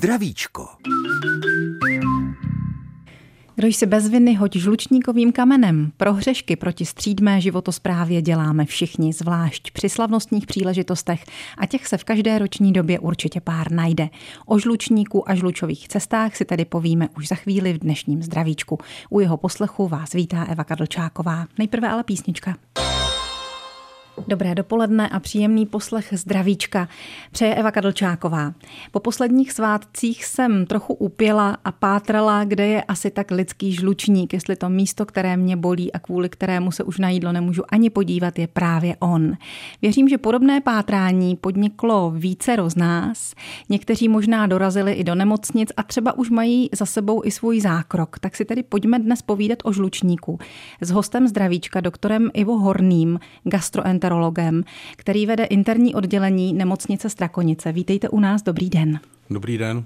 Zdravíčko. Kdo si bez viny hoď žlučníkovým kamenem. Prohřešky proti střídmé životosprávě děláme všichni, zvlášť při slavnostních příležitostech a těch se v každé roční době určitě pár najde. O žlučníku a žlučových cestách si tedy povíme už za chvíli v dnešním zdravíčku. U jeho poslechu vás vítá Eva Kadlčáková. Nejprve ale písnička. Dobré dopoledne a příjemný poslech zdravíčka. Přeje Eva Kadlčáková. Po posledních svátcích jsem trochu upěla a pátrala, kde je asi tak lidský žlučník, jestli to místo, které mě bolí a kvůli kterému se už na jídlo nemůžu ani podívat, je právě on. Věřím, že podobné pátrání podniklo více z nás. Někteří možná dorazili i do nemocnic a třeba už mají za sebou i svůj zákrok. Tak si tedy pojďme dnes povídat o žlučníku. S hostem zdravíčka, doktorem Ivo Horným, gastroenterologem gastroenterologem, který vede interní oddělení nemocnice Strakonice. Vítejte u nás, dobrý den. Dobrý den.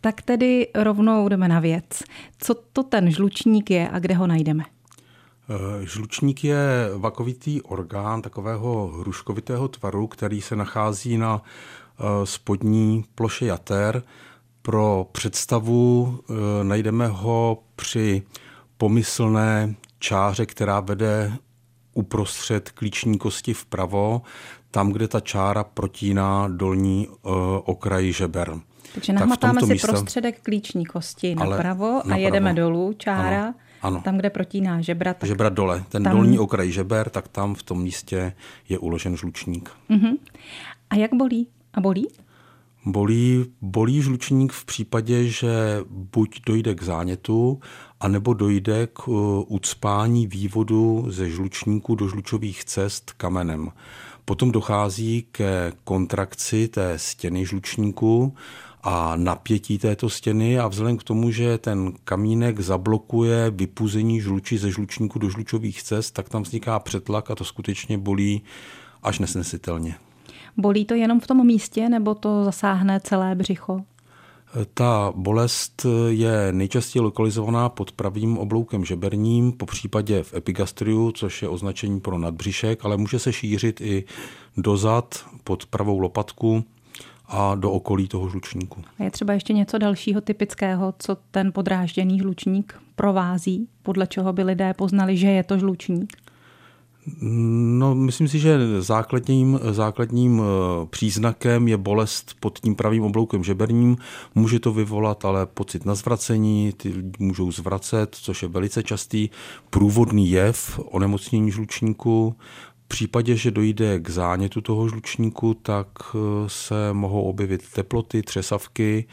Tak tedy rovnou jdeme na věc. Co to ten žlučník je a kde ho najdeme? Eh, žlučník je vakovitý orgán takového hruškovitého tvaru, který se nachází na eh, spodní ploše jater. Pro představu eh, najdeme ho při pomyslné čáře, která vede uprostřed klíční kosti vpravo, tam, kde ta čára protíná dolní uh, okraj žeber. Takže nahmatáme si místě, prostředek klíční kosti napravo a napravo, jedeme dolů, čára, ano, ano. tam, kde protíná žebra. Tak žebra dole, ten tam... dolní okraj žeber, tak tam v tom místě je uložen žlučník. Uh-huh. A jak bolí? A bolí? Bolí, bolí žlučník v případě, že buď dojde k zánětu, anebo dojde k uh, ucpání vývodu ze žlučníku do žlučových cest kamenem. Potom dochází ke kontrakci té stěny žlučníku a napětí této stěny a vzhledem k tomu, že ten kamínek zablokuje vypuzení žluči ze žlučníku do žlučových cest, tak tam vzniká přetlak a to skutečně bolí až nesnesitelně. Bolí to jenom v tom místě, nebo to zasáhne celé břicho? Ta bolest je nejčastěji lokalizovaná pod pravým obloukem žeberním, po případě v epigastriu, což je označení pro nadbřišek, ale může se šířit i dozad pod pravou lopatku a do okolí toho žlučníku. A je třeba ještě něco dalšího typického, co ten podrážděný žlučník provází, podle čeho by lidé poznali, že je to žlučník? No, myslím si, že základním, základním eh, příznakem je bolest pod tím pravým obloukem žeberním. Může to vyvolat ale pocit na zvracení, ty můžou zvracet, což je velice častý průvodný jev onemocnění žlučníku. Případě, že dojde k zánětu toho žlučníku, tak eh, se mohou objevit teploty, třesavky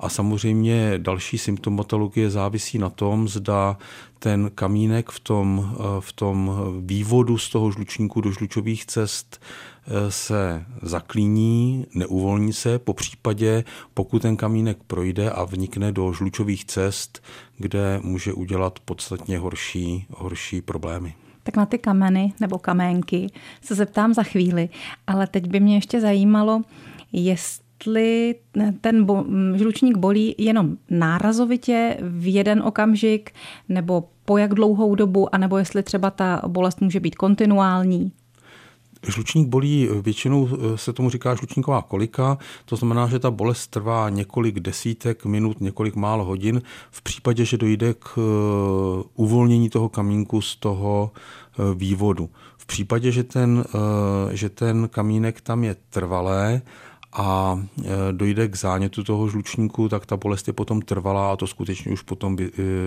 a samozřejmě další symptomatologie závisí na tom, zda ten kamínek v tom, eh, v tom vývodu z toho žlučníku do žlučových cest eh, se zaklíní, neuvolní se, po případě, pokud ten kamínek projde a vnikne do žlučových cest, kde může udělat podstatně horší, horší problémy. Tak na ty kameny nebo kaménky se zeptám za chvíli, ale teď by mě ještě zajímalo, jestli ten bo- žlučník bolí jenom nárazovitě v jeden okamžik, nebo po jak dlouhou dobu, anebo jestli třeba ta bolest může být kontinuální. Žlučník bolí, většinou eh, se tomu říká žlučníková kolika, to znamená, že ta bolest trvá několik desítek minut, několik málo hodin. V případě, že dojde k eh, uvolnění toho kamínku z toho eh, vývodu. V případě, že ten, že ten kamínek tam je trvalé, a dojde k zánětu toho žlučníku, tak ta bolest je potom trvalá a to skutečně už potom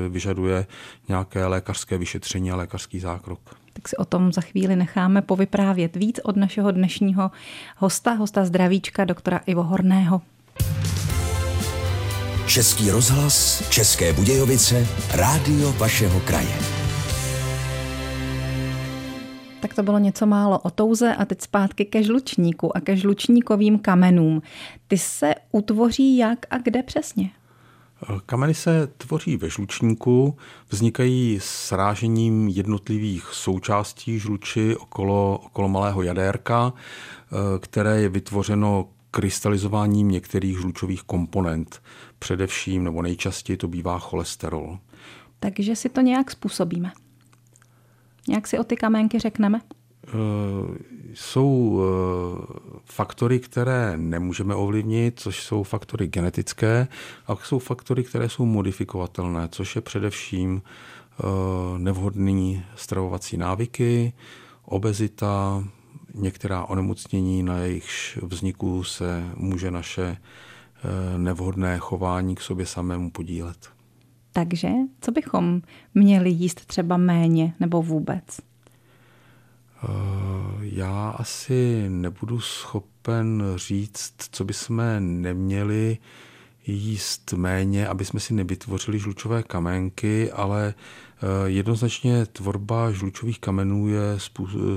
vyžaduje nějaké lékařské vyšetření a lékařský zákrok. Tak si o tom za chvíli necháme povyprávět víc od našeho dnešního hosta, hosta zdravíčka, doktora Ivo Horného. Český rozhlas, České Budějovice, rádio vašeho kraje. Tak to bylo něco málo o touze a teď zpátky ke žlučníku a ke žlučníkovým kamenům. Ty se utvoří jak a kde přesně? Kameny se tvoří ve žlučníku, vznikají srážením jednotlivých součástí žluči okolo, okolo malého jadérka, které je vytvořeno krystalizováním některých žlučových komponent. Především nebo nejčastěji to bývá cholesterol. Takže si to nějak způsobíme. Jak si o ty kamenky řekneme? Jsou faktory, které nemůžeme ovlivnit, což jsou faktory genetické, a jsou faktory, které jsou modifikovatelné, což je především nevhodný stravovací návyky, obezita, některá onemocnění, na jejichž vzniku se může naše nevhodné chování k sobě samému podílet. Takže co bychom měli jíst třeba méně nebo vůbec? Já asi nebudu schopen říct, co bychom neměli jíst méně, aby jsme si nevytvořili žlučové kamenky, ale eh, jednoznačně tvorba žlučových kamenů je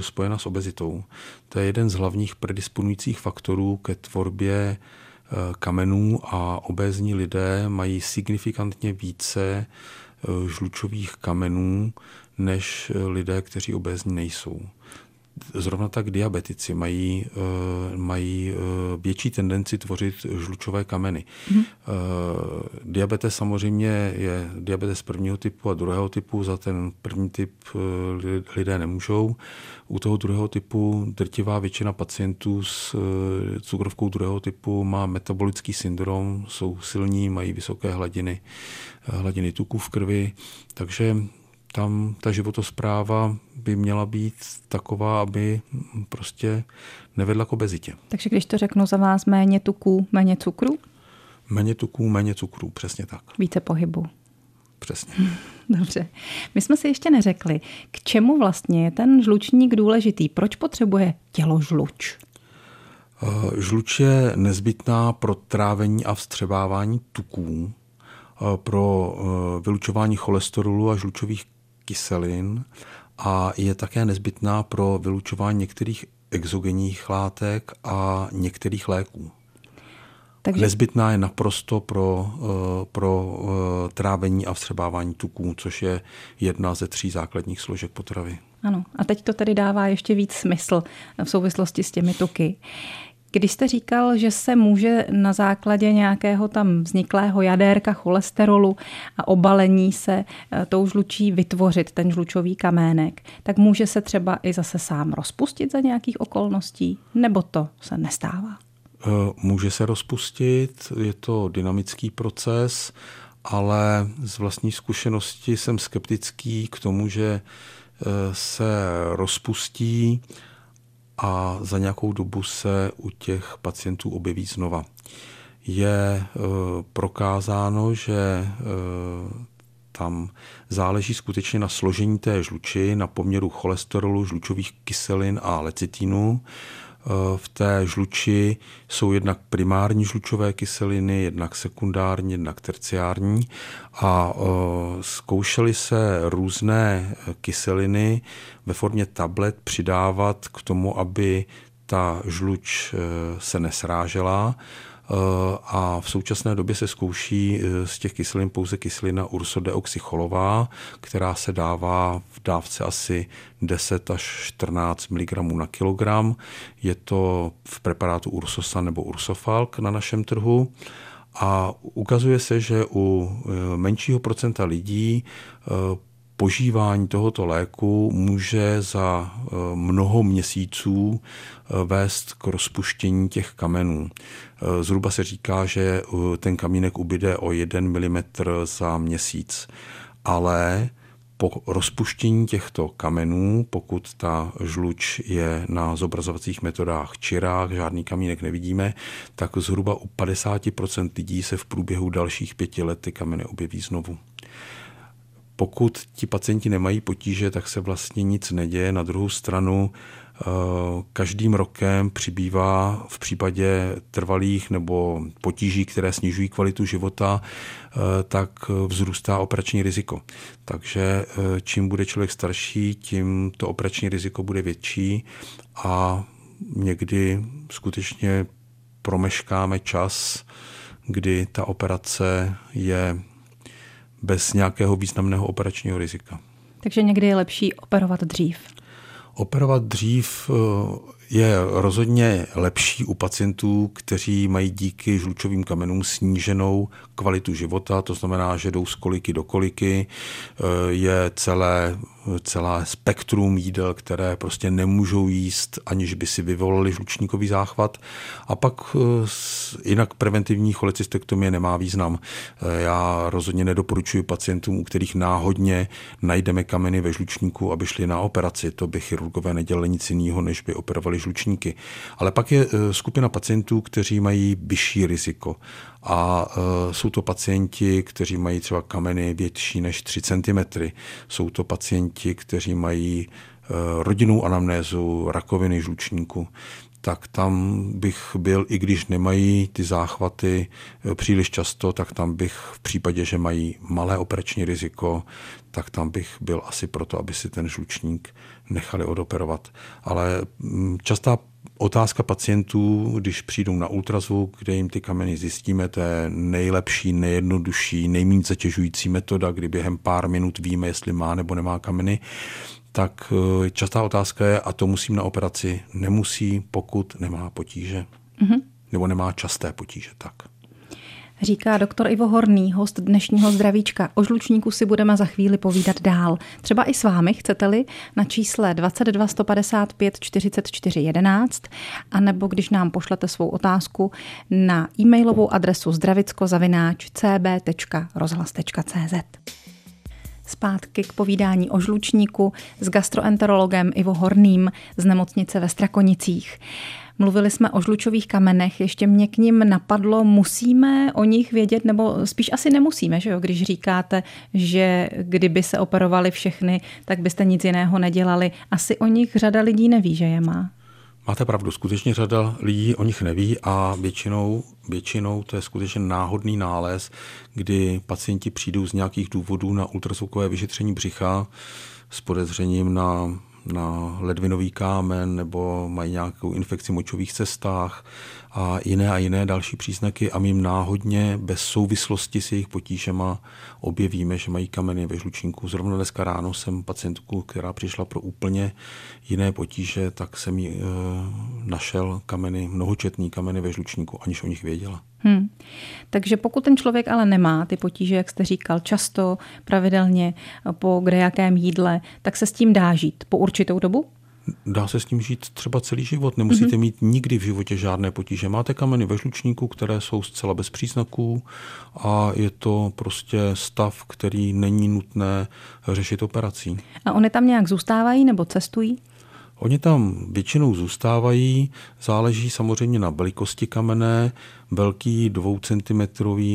spojena s obezitou. To je jeden z hlavních predisponujících faktorů ke tvorbě Eh, kamenů a obézní lidé mají signifikantně více eh, žlučových kamenů než eh, lidé, kteří obézní nejsou. Zrovna tak diabetici mají, uh, mají uh, větší tendenci tvořit žlučové kameny. Mm. Uh, diabetes samozřejmě je diabetes prvního typu a druhého typu. Za ten první typ lidé nemůžou. U toho druhého typu drtivá většina pacientů s cukrovkou druhého typu má metabolický syndrom, jsou silní, mají vysoké hladiny, hladiny tuku v krvi, takže tam ta životospráva by měla být taková, aby prostě nevedla k obezitě. Takže když to řeknu za vás, méně tuků, méně cukru? Méně tuků, méně cukru, přesně tak. Více pohybu. Přesně. Dobře. My jsme si ještě neřekli, k čemu vlastně je ten žlučník důležitý? Proč potřebuje tělo žluč? Eh, žluč je nezbytná pro trávení a vstřebávání tuků, eh, pro eh, vylučování cholesterolu a žlučových kyselin a je také nezbytná pro vylučování některých exogenních látek a některých léků. Takže... Nezbytná je naprosto pro, eh, pro eh, trávení a vstřebávání tuků, což je jedna ze tří základních složek potravy. Ano, a teď to tedy dává ještě víc smysl v souvislosti s těmi tuky. Když jste říkal, že se může na základě nějakého tam vzniklého jadérka cholesterolu a obalení se eh, tou žlučí vytvořit ten žlučový kamének, tak může se třeba i zase sám rozpustit za nějakých okolností, nebo to se nestává? Eh, může se rozpustit, je to dynamický proces, ale z vlastní zkušenosti jsem skeptický k tomu, že eh, se rozpustí a za nějakou dobu se u těch pacientů objeví znova. Je e, prokázáno, že e, tam záleží skutečně na složení té žluči, na poměru cholesterolu, žlučových kyselin a lecitínu. Eh, v té žluči jsou jednak primární žlučové kyseliny, jednak sekundární, jednak terciární. A eh, zkoušely se různé kyseliny ve formě tablet přidávat k tomu, aby ta žluč eh, se nesrážela a v současné době se zkouší eh, z těch kyselin pouze kyselina ursodeoxycholová, která se dává v dávce asi 10 až 14 mg na kilogram. Je to v preparátu Ursosa nebo Ursofalk na našem trhu. A ukazuje se, že u eh, menšího procenta lidí eh, požívání tohoto léku může za mnoho měsíců vést k rozpuštění těch kamenů. Eh, zhruba se říká, že eh, ten kamínek ubyde o 1 mm za měsíc. Ale po rozpuštění těchto kamenů, pokud ta žluč je na zobrazovacích metodách čirách, žádný kamínek nevidíme, tak zhruba u 50% lidí se v průběhu dalších pěti let ty kameny objeví znovu. Pokud ti pacienti nemají potíže, tak se vlastně nic neděje. Na druhou stranu Eh, každým rokem přibývá v případě trvalých nebo potíží, které snižují kvalitu života, eh, tak vzrůstá operační riziko. Takže eh, čím bude člověk starší, tím to operační riziko bude větší a někdy skutečně promeškáme čas, kdy ta operace je bez nějakého významného operačního rizika. Takže někdy je lepší operovat dřív. Operovat dřív eh, je rozhodně lepší u pacientů, kteří mají díky žlučovým kamenům sníženou kvalitu života, to znamená, že jdou z koliky do koliky, eh, je celé celá spektrum jídel, které prostě nemůžou jíst, aniž by si vyvolali žlučníkový záchvat. A pak eh, jinak preventivní cholecystektomie nemá význam. Eh, já rozhodně nedoporučuji pacientům, u kterých náhodně najdeme kameny ve žlučníku, aby šli na operaci. To by chirurgové nedělali nic jiného, než by operovali žlučníky. Ale pak je skupina pacientů, kteří mají vyšší riziko. A jsou to pacienti, kteří mají třeba kameny větší než 3 cm. Jsou to pacienti, kteří mají eh, rodinnou anamnézu rakoviny žlučníku, tak tam bych byl, i když nemají ty záchvaty eh, příliš často, tak tam bych v případě, že mají malé operační riziko, tak tam bych byl asi proto, aby si ten žlučník nechali odoperovat. Ale častá otázka pacientů, když přijdou na ultrazvuk, kde jim ty kameny zjistíme, to je nejlepší, nejjednodušší, nejméně zatěžující metoda, kdy během pár minut víme, jestli má nebo nemá kameny, tak eh, častá otázka je, a to musím na operaci, nemusí, pokud nemá potíže. Mm-hmm. Nebo nemá časté potíže, tak. Říká doktor Ivo Horný, host dnešního zdravíčka. O žlučníku si budeme za chvíli povídat dál. Třeba i s vámi, chcete-li, na čísle 22 155 44 11, anebo když nám pošlete svou otázku na e-mailovou adresu zdravicko-cb.rozhlas.cz. Zpátky k povídání o žlučníku s gastroenterologem Ivo Horným z nemocnice ve Strakonicích. Mluvili jsme o žlučových kamenech, ještě mě k ním napadlo, musíme o nich vědět, nebo spíš asi nemusíme, že jo? když říkáte, že kdyby se operovali všechny, tak byste nic jiného nedělali. Asi o nich řada lidí neví, že je má. Máte pravdu, skutečně řada lidí o nich neví a většinou, většinou to je skutečně náhodný nález, kdy pacienti přijdou z nějakých důvodů na ultrazvukové vyšetření břicha s podezřením na na ledvinový kámen nebo mají nějakou infekci močových cestách a jiné a jiné další příznaky a my jim náhodně bez souvislosti s jejich potížema objevíme, že mají kameny ve žlučníku. Zrovna dneska ráno jsem pacientku, která přišla pro úplně jiné potíže, tak jsem jí e, našel kameny, mnohočetný kameny ve žlučníku, aniž o nich věděla. Hmm. Takže pokud ten člověk ale nemá ty potíže, jak jste říkal, často, pravidelně, po kdejakém jídle, tak se s tím dá žít po určitou dobu? Dá se s tím žít třeba celý život. Nemusíte mm-hmm. mít nikdy v životě žádné potíže. Máte kameny ve žlučníku, které jsou zcela bez příznaků a je to prostě stav, který není nutné řešit operací. A oni tam nějak zůstávají nebo cestují? Oni tam většinou zůstávají, záleží samozřejmě na velikosti kamene. Velký 2 cm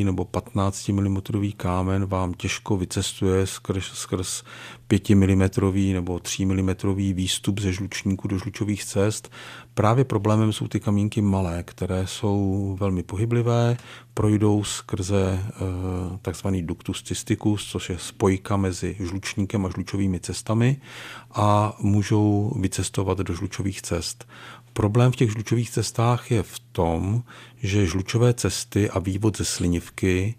nebo 15 mm kámen vám těžko vycestuje skrz, skrz 5 mm nebo 3 mm výstup ze žlučníku do žlučových cest. Právě problémem jsou ty kamínky malé, které jsou velmi pohyblivé, projdou skrze e, takzvaný ductus cysticus, což je spojka mezi žlučníkem a žlučovými cestami a můžou vycestovat do žlučových cest. Problém v těch žlučových cestách je v tom, že žlučové cesty a vývod ze slinivky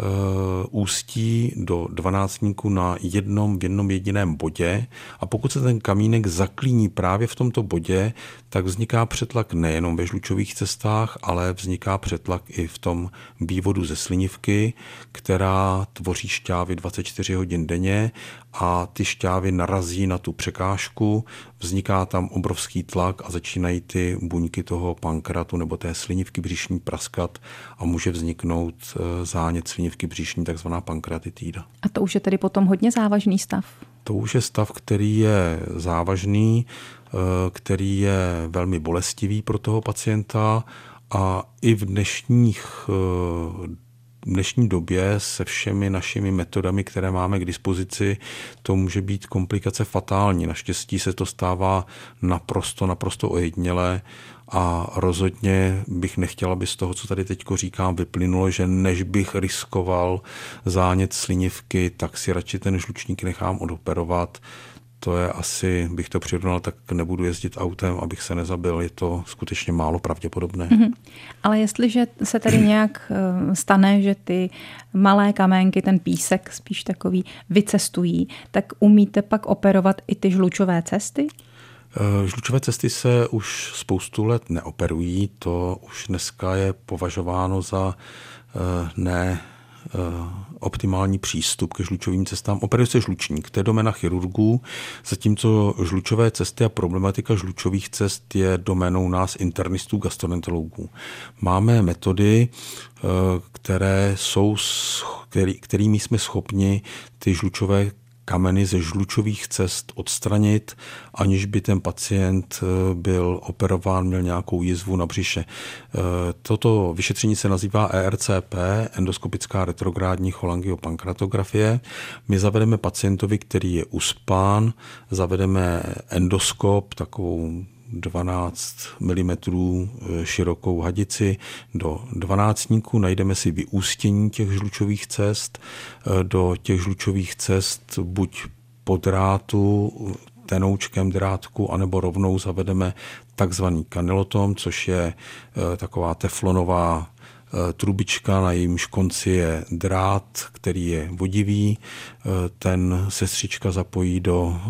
Eh, ústí do dvanáctníku na jednom v jednom jediném bodě. A pokud se ten kamínek zaklíní právě v tomto bodě, tak vzniká přetlak nejenom ve žlučových cestách, ale vzniká přetlak i v tom vývodu ze slinivky, která tvoří šťávy 24 hodin denně a ty šťávy narazí na tu překážku, vzniká tam obrovský tlak a začínají ty buňky toho pankratu nebo té slinivky břišní praskat a může vzniknout eh, zánět slinivky břišní, takzvaná pankratitída. A to už je tedy potom hodně závažný stav? To už je stav, který je závažný, eh, který je velmi bolestivý pro toho pacienta a i v dnešních eh, dnešní době se všemi našimi metodami, které máme k dispozici, to může být komplikace fatální. Naštěstí se to stává naprosto, naprosto ojedinělé a rozhodně bych nechtěla, aby z toho, co tady teď říkám, vyplynulo, že než bych riskoval zánět slinivky, tak si radši ten žlučník nechám odoperovat to je asi, bych to přirovnal, tak nebudu jezdit autem, abych se nezabil. Je to skutečně málo pravděpodobné. Mm-hmm. Ale jestliže se tady nějak eh, stane, že ty malé kamenky, ten písek spíš takový, vycestují, tak umíte pak operovat i ty žlučové cesty? Eh, žlučové cesty se už spoustu let neoperují, to už dneska je považováno za eh, ne optimální přístup ke žlučovým cestám. Operuje se žlučník, to je domena chirurgů, zatímco žlučové cesty a problematika žlučových cest je doménou nás internistů, gastroenterologů. Máme metody, které jsou, který, kterými jsme schopni ty žlučové kameny ze žlučových cest odstranit, aniž by ten pacient eh, byl operován, měl nějakou jizvu na břiše. Eh, toto vyšetření se nazývá ERCP, endoskopická retrográdní cholangiopankratografie. My zavedeme pacientovi, který je uspán, zavedeme endoskop, takovou 12 mm širokou hadici do dvanáctníku, najdeme si vyústění těch žlučových cest. Eh, do těch žlučových cest buď po drátu, tenoučkem drátku, anebo rovnou zavedeme takzvaný kanilotom, což je eh, taková teflonová trubička, na jejímž konci je drát, který je vodivý. Ten sestřička zapojí do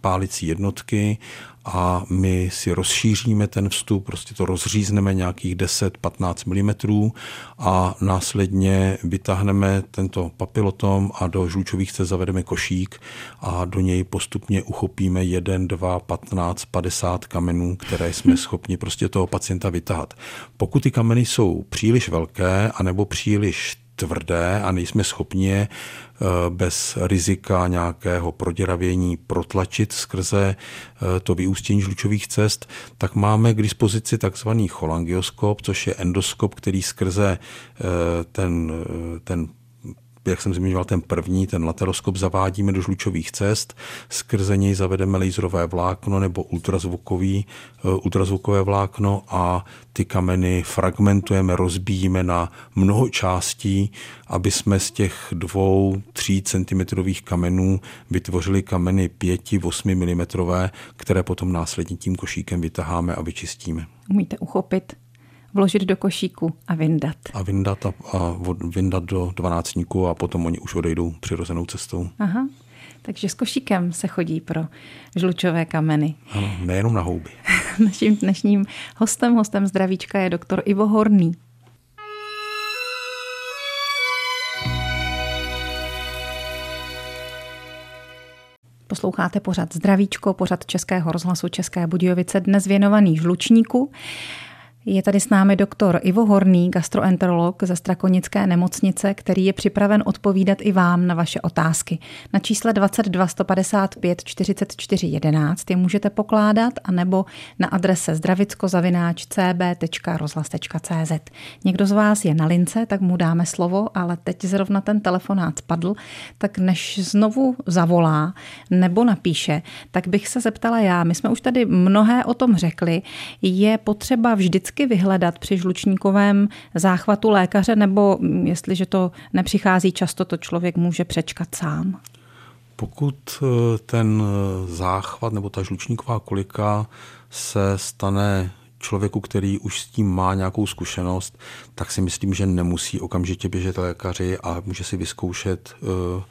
pálicí jednotky a my si rozšíříme ten vstup, prostě to rozřízneme nějakých 10-15 mm a následně vytáhneme tento papilotom a do žlučových cest zavedeme košík a do něj postupně uchopíme 1, 2, 15, 50 kamenů, které jsme schopni prostě toho pacienta vytahat. Pokud ty kameny jsou příliš velké anebo příliš tvrdé a nejsme schopni je eh, bez rizika nějakého proděravění protlačit skrze eh, to vyústění žlučových cest, tak máme k dispozici takzvaný cholangioskop, což je endoskop, který skrze eh, ten, ten jak jsem zmiňoval, ten první, ten lateroskop zavádíme do žlučových cest, skrze něj zavedeme laserové vlákno nebo ultrazvukový, eh, ultrazvukové vlákno a ty kameny fragmentujeme, rozbíjíme na mnoho částí, aby jsme z těch dvou, tří centimetrových kamenů vytvořili kameny 5-8 mm, které potom následně tím košíkem vytaháme a vyčistíme. Umíte uchopit vložit do košíku a vyndat. A vyndat a, a vyndat do dvanáctníku a potom oni už odejdou přirozenou cestou. Aha. Takže s košíkem se chodí pro žlučové kameny. Ano, nejenom na houby. Naším dnešním hostem, hostem zdravíčka je doktor Ivo Horný. Posloucháte pořad Zdravíčko, pořad Českého rozhlasu České Budějovice, dnes věnovaný žlučníku. Je tady s námi doktor Ivo Horný, gastroenterolog ze Strakonické nemocnice, který je připraven odpovídat i vám na vaše otázky. Na čísle 22 155 44 11 je můžete pokládat anebo na adrese zdravicko-cb.rozhlas.cz. Někdo z vás je na lince, tak mu dáme slovo, ale teď zrovna ten telefonát spadl, tak než znovu zavolá nebo napíše, tak bych se zeptala já. My jsme už tady mnohé o tom řekli. Je potřeba vždycky vždycky vyhledat při žlučníkovém záchvatu lékaře, nebo jestliže to nepřichází často, to člověk může přečkat sám? Pokud eh, ten eh, záchvat nebo ta žlučníková kolika se stane člověku, který už s tím má nějakou zkušenost, tak si myslím, že nemusí okamžitě běžet lékaři a může si vyzkoušet eh,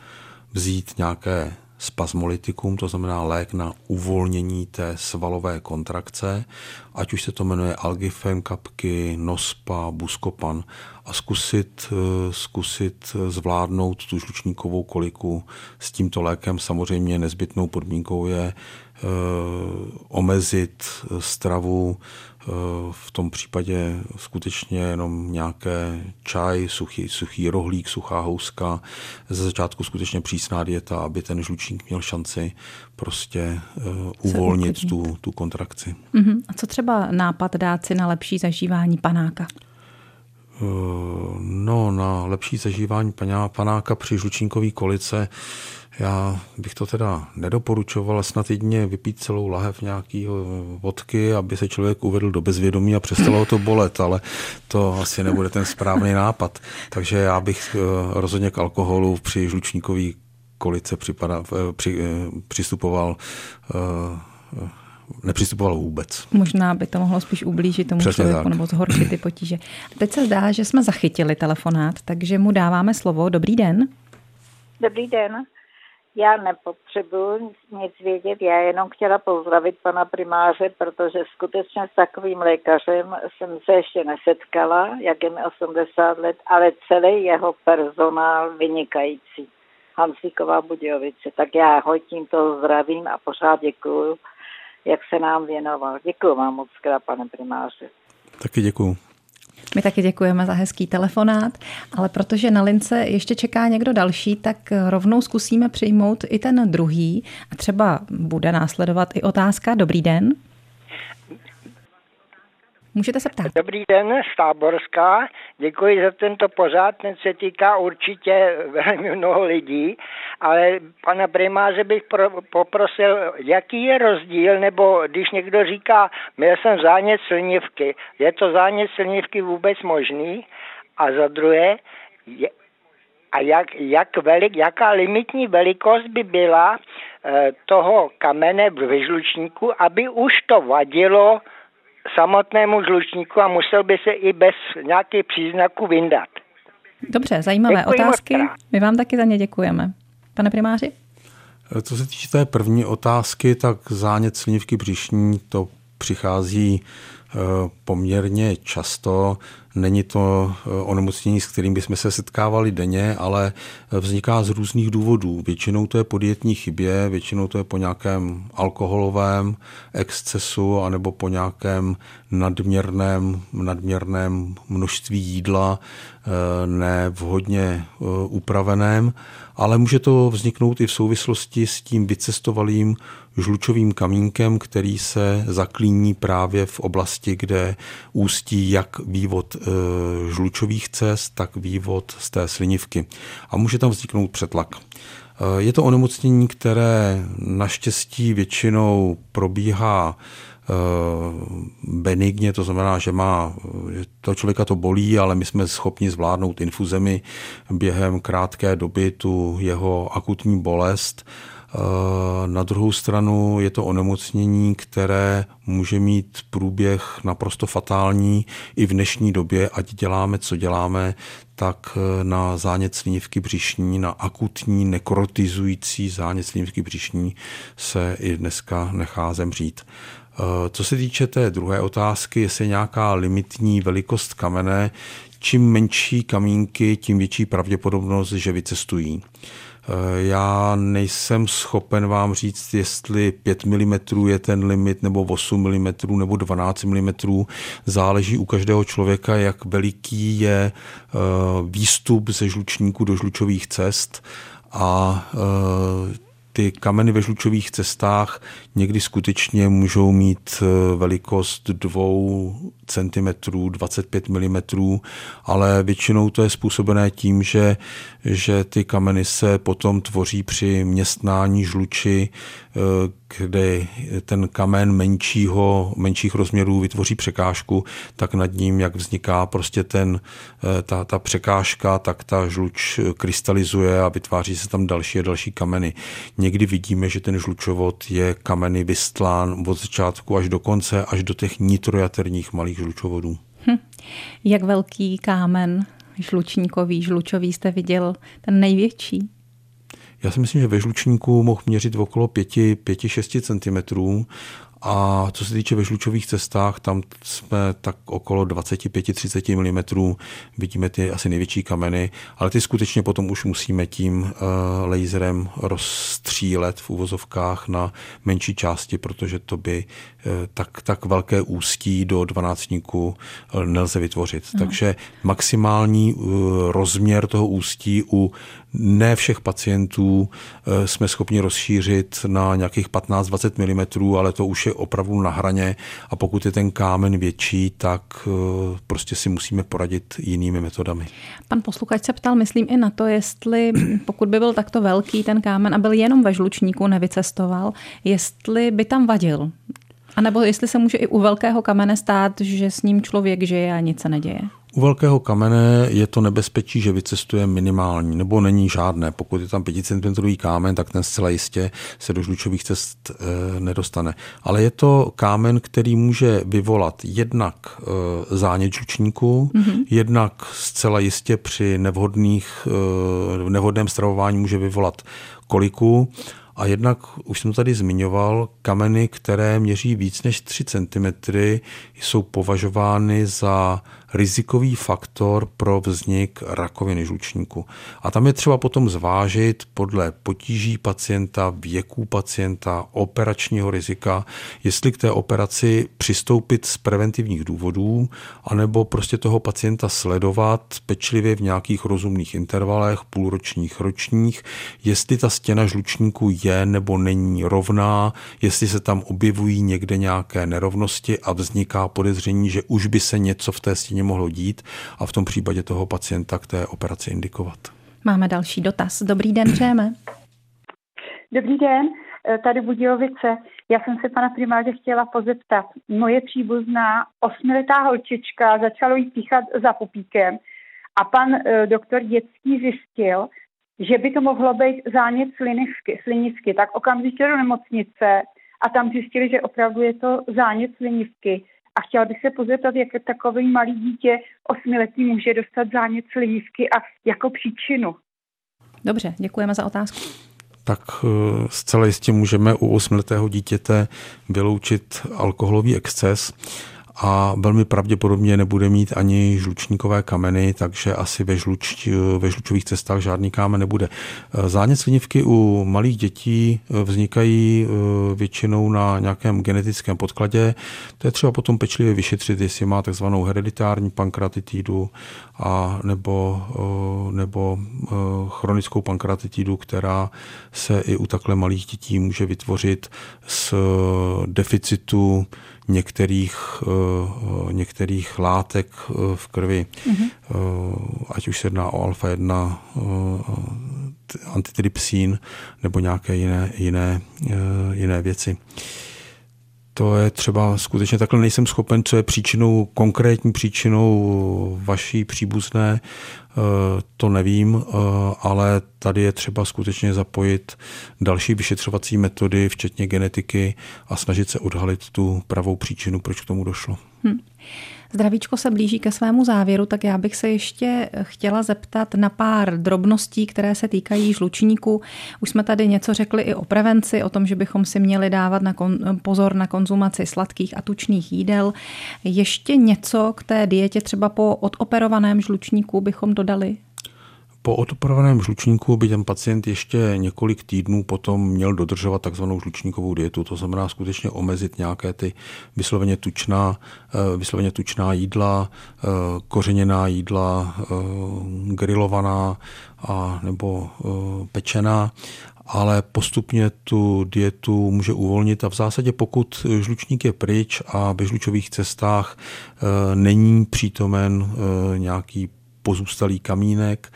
vzít nějaké spasmolitikum, to znamená lék na uvolnění té svalové kontrakce, ať už se to jmenuje algifen, kapky, nospa, buskopan a zkusit, eh, zkusit zvládnout tu žlučníkovou koliku s tímto lékem. Samozřejmě nezbytnou podmínkou je eh, omezit stravu v tom případě skutečně jenom nějaké čaj, suchý, suchý rohlík, suchá houska. Ze začátku skutečně přísná dieta, aby ten žlučník měl šanci prostě uh, uvolnit tu, tu kontrakci. Uh-huh. A co třeba nápad dát si na lepší zažívání panáka? Uh, no, na lepší zažívání panáka při žlučníkové kolice já bych to teda nedoporučoval, snad jedině vypít celou lahev nějaký vodky, aby se člověk uvedl do bezvědomí a přestalo to bolet, ale to asi nebude ten správný nápad. Takže já bych eh, rozhodně k alkoholu při žlučníkové kolice připada, eh, při, eh, přistupoval nepřistupoval vůbec. Možná by to mohlo spíš ublížit tomu Přesně člověku tak. nebo zhoršit ty potíže. Teď se zdá, že jsme zachytili telefonát, takže mu dáváme slovo. Dobrý den. Dobrý den. Já nepotřebuji nic vědět, já jenom chtěla pozdravit pana primáře, protože skutečně s takovým lékařem jsem se ještě nesetkala, jak je mi 80 let, ale celý jeho personál vynikající. Hansíková Budějovice. Tak já ho tímto zdravím a pořád děkuju, jak se nám věnoval. Děkuji vám moc krát, pane primáře. Taky děkuju. My taky děkujeme za hezký telefonát, ale protože na lince ještě čeká někdo další, tak rovnou zkusíme přijmout i ten druhý a třeba bude následovat i otázka. Dobrý den. Můžete se ptát. Dobrý den, Stáborská. Děkuji za tento pořád. Ten se týká určitě velmi mnoho lidí, ale pana primáře bych pro, poprosil, jaký je rozdíl, nebo když někdo říká, měl jsem zánět slnivky, je to zánět slnivky vůbec možný? A za druhé, je, a jak, jak velik, jaká limitní velikost by byla e, toho kamene v vyžlučníku, aby už to vadilo samotnému žlučníku a musel by se i bez nějakých příznaků vyndat. Dobře, zajímavé Děkuji otázky. My vám taky za ně děkujeme. Pane primáři? Co se týče té první otázky, tak zánět slinivky břišní to přichází eh, poměrně často. Není to eh, onemocnění, s kterým bychom se setkávali denně, ale eh, vzniká z různých důvodů. Většinou to je po dietní chybě, většinou to je po nějakém alkoholovém excesu anebo po nějakém nadměrném, nadměrném množství jídla, eh, nevhodně upraveném, ale může to vzniknout i v souvislosti s tím vycestovalým žlučovým kamínkem, který se zaklíní právě v oblasti, kde ústí jak vývod žlučových cest, tak vývod z té slinivky. A může tam vzniknout přetlak. E, je to onemocnění, které naštěstí většinou probíhá e, benigně, to znamená, že má, to člověka to bolí, ale my jsme schopni zvládnout infuzemi během krátké doby tu jeho akutní bolest Eh, na druhou stranu je to onemocnění, které může mít průběh naprosto fatální i v dnešní době, ať děláme, co děláme, tak eh, na zánět slinivky břišní, na akutní nekrotizující zánět slinivky břišní se i dneska nechá zemřít. Eh, co se týče té druhé otázky, jestli je nějaká limitní velikost kamene, čím menší kamínky, tím větší pravděpodobnost, že vycestují. Eh, já nejsem schopen vám říct, jestli 5 mm je ten limit, nebo 8 mm, nebo 12 mm. Záleží u každého člověka, jak veliký je eh, výstup ze žlučníku do žlučových cest a eh, ty kameny ve žlučových cestách někdy skutečně můžou mít velikost 2 cm, 25 mm, ale většinou to je způsobené tím, že, že ty kameny se potom tvoří při městnání žluči, eh, kde ten kamen menšího, menších rozměrů vytvoří překážku, tak nad ním, jak vzniká prostě ten, eh, ta, ta překážka, tak ta žluč krystalizuje a vytváří se tam další a další kameny. Někdy vidíme, že ten žlučovod je kameny vystlán od začátku až do konce, až do těch nitrojaterních malých žlučovodů. Hm. Jak velký kámen žlučníkový, žlučový jste viděl, ten největší? Já si myslím, že ve žlučníku mohl měřit okolo 5-6 cm a co se týče ve žlučových cestách, tam jsme tak okolo 25-30 mm, vidíme ty asi největší kameny, ale ty skutečně potom už musíme tím uh, laserem rozstřílet v uvozovkách na menší části, protože to by uh, tak, tak velké ústí do dvanáctníku uh, nelze vytvořit. Hmm. Takže maximální uh, rozměr toho ústí u ne všech pacientů eh, jsme schopni rozšířit na nějakých 15-20 mm, ale to už je opravdu na hraně a pokud je ten kámen větší, tak eh, prostě si musíme poradit jinými metodami. Pan posluchač se ptal, myslím i na to, jestli pokud by byl takto velký ten kámen a byl jenom ve žlučníku, nevycestoval, jestli by tam vadil. A nebo jestli se může i u velkého kamene stát, že s ním člověk žije a nic se neděje. U velkého kamene je to nebezpečí, že vycestuje minimální, nebo není žádné. Pokud je tam 5 cm kámen, tak ten zcela jistě se do žlučových cest e, nedostane. Ale je to kámen, který může vyvolat jednak e, zánět žlučníku, mm-hmm. jednak zcela jistě při nevhodných, e, nevhodném stravování může vyvolat koliku a jednak, už jsem tady zmiňoval, kameny, které měří víc než 3 cm, jsou považovány za rizikový faktor pro vznik rakoviny žlučníku. A tam je třeba potom zvážit podle potíží pacienta, věků pacienta, operačního rizika, jestli k té operaci přistoupit z preventivních důvodů, anebo prostě toho pacienta sledovat pečlivě v nějakých rozumných intervalech, půlročních, ročních, jestli ta stěna žlučníku je nebo není rovná, jestli se tam objevují někde nějaké nerovnosti a vzniká podezření, že už by se něco v té stěně mohlo dít a v tom případě toho pacienta k té operaci indikovat. Máme další dotaz. Dobrý den, přejeme. Dobrý den, eh, tady Budějovice. Já jsem se pana primáře chtěla pozeptat. Moje příbuzná osmiletá holčička začala jí píchat za pupíkem a pan e, doktor dětský zjistil, že by to mohlo být zánět slinivky, slinivky. Tak okamžitě do nemocnice a tam zjistili, že opravdu je to zánět slinivky. A chtěla bych se pozeptat, jak takový malý dítě osmiletý může dostat zánět slinivky a jako příčinu. Dobře, děkujeme za otázku. Tak eh, zcela jistě můžeme u osmiletého dítěte vyloučit alkoholový exces a velmi pravděpodobně nebude mít ani žlučníkové kameny, takže asi ve, žluč, ve žlučových cestách žádný kámen nebude. Zánět slinivky u malých dětí vznikají eh, většinou na nějakém genetickém podkladě. To je třeba potom pečlivě vyšetřit, jestli má takzvanou hereditární pankratitidu a nebo, eh, nebo eh, chronickou pankratitidu, která se i u takhle malých dětí může vytvořit z deficitu některých, eh, některých látek eh, v krvi, mm-hmm. ať už se jedná o alfa-1 antitrypsín nebo nějaké jiné, jiné, jiné věci to je třeba skutečně takhle nejsem schopen, co je příčinou, konkrétní příčinou vaší příbuzné, eh, to nevím, eh, ale tady je třeba skutečně zapojit další vyšetřovací metody, včetně genetiky a snažit se odhalit tu pravou příčinu, proč k tomu došlo. Hmm. Zdravíčko se blíží ke svému závěru, tak já bych se ještě chtěla zeptat na pár drobností, které se týkají žlučníku. Už jsme tady něco řekli i o prevenci, o tom, že bychom si měli dávat na kon- pozor na konzumaci sladkých a tučných jídel. Ještě něco k té dietě třeba po odoperovaném žlučníku bychom dodali? Po odoperovaném žlučníku by ten pacient ještě několik týdnů potom měl dodržovat takzvanou žlučníkovou dietu, to znamená skutečně omezit nějaké ty vysloveně tučná, eh, vysloveně tučná jídla, eh, kořeněná jídla, eh, grilovaná a nebo pečená ale postupně tu dietu může uvolnit a v zásadě pokud žlučník je pryč a ve žlučových cestách není přítomen nějaký pozůstalý kamínek,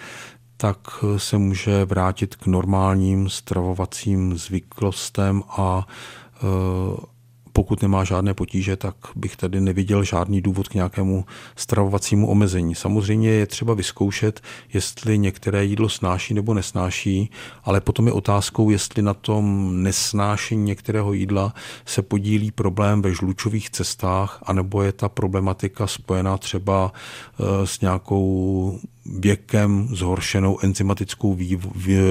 tak se může vrátit k normálním stravovacím zvyklostem a e, pokud nemá žádné potíže, tak bych tady neviděl žádný důvod k nějakému stravovacímu omezení. Samozřejmě je třeba vyzkoušet, jestli některé jídlo snáší nebo nesnáší, ale potom je otázkou, jestli na tom nesnášení některého jídla se podílí problém ve žlučových cestách, anebo je ta problematika spojená třeba e, s nějakou věkem zhoršenou enzymatickou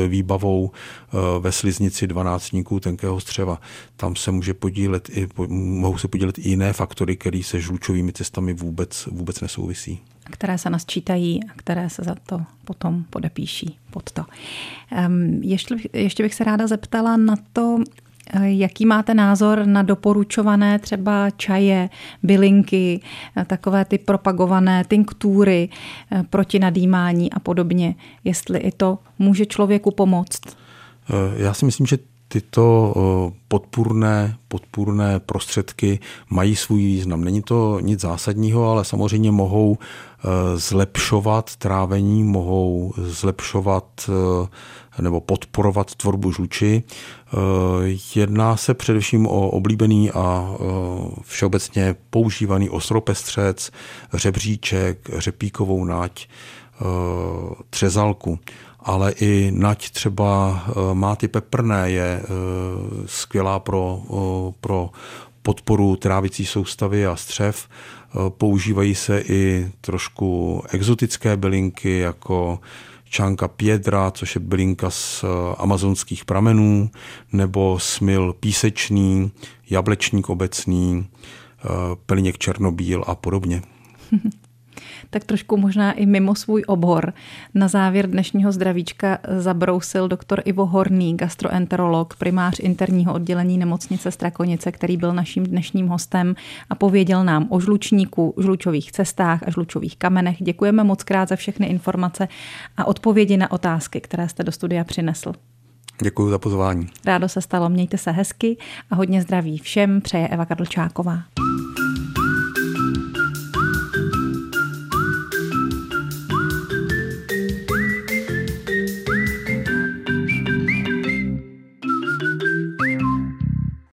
výbavou eh, ve sliznici dvanáctníků tenkého střeva. Tam se může podílet i, mohou se podílet i jiné faktory, které se žlučovými cestami vůbec, vůbec nesouvisí. Které se nasčítají a které se za to potom podepíší pod to. Um, ještě, ještě bych se ráda zeptala na to, Jaký máte názor na doporučované třeba čaje, bylinky, takové ty propagované tinktury eh, proti nadýmání a podobně? Jestli i to může člověku pomoct? Eh, já si myslím, že tyto podpůrné, podpůrné prostředky mají svůj význam. Není to nic zásadního, ale samozřejmě mohou zlepšovat trávení, mohou zlepšovat nebo podporovat tvorbu žluči. Jedná se především o oblíbený a všeobecně používaný ostropestřec, řebříček, řepíkovou nať, třezalku ale i nať třeba eh, máty peprné je eh, skvělá pro, eh, pro podporu trávicí soustavy a střev. Používají se i trošku exotické bylinky jako čánka pědra, což je bylinka z amazonských pramenů, nebo smil písečný, jablečník obecný, plněk černobíl a podobně. tak trošku možná i mimo svůj obor. Na závěr dnešního zdravíčka zabrousil doktor Ivo Horný, gastroenterolog, primář interního oddělení nemocnice Strakonice, který byl naším dnešním hostem a pověděl nám o žlučníku, žlučových cestách a žlučových kamenech. Děkujeme moc krát za všechny informace a odpovědi na otázky, které jste do studia přinesl. Děkuji za pozvání. Rádo se stalo, mějte se hezky a hodně zdraví všem, přeje Eva Kadlčáková.